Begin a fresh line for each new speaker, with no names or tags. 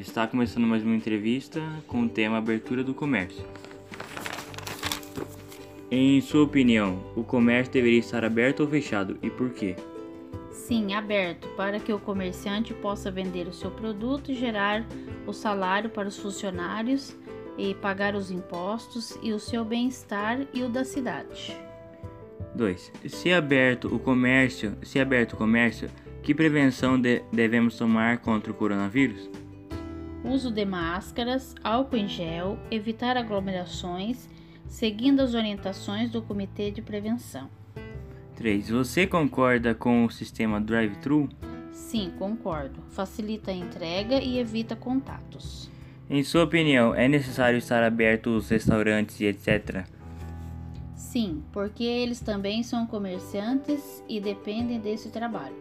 Está começando mais uma entrevista com o tema Abertura do Comércio. Em sua opinião, o comércio deveria estar aberto ou fechado e por quê?
Sim, aberto, para que o comerciante possa vender o seu produto e gerar o salário para os funcionários e pagar os impostos e o seu bem-estar e o da cidade.
2. Se aberto o comércio, se aberto o comércio, que prevenção de, devemos tomar contra o coronavírus?
Uso de máscaras, álcool em gel, evitar aglomerações, seguindo as orientações do Comitê de Prevenção.
3. Você concorda com o sistema drive-thru?
Sim, concordo. Facilita a entrega e evita contatos.
Em sua opinião, é necessário estar abertos os restaurantes e etc?
Sim, porque eles também são comerciantes e dependem desse trabalho.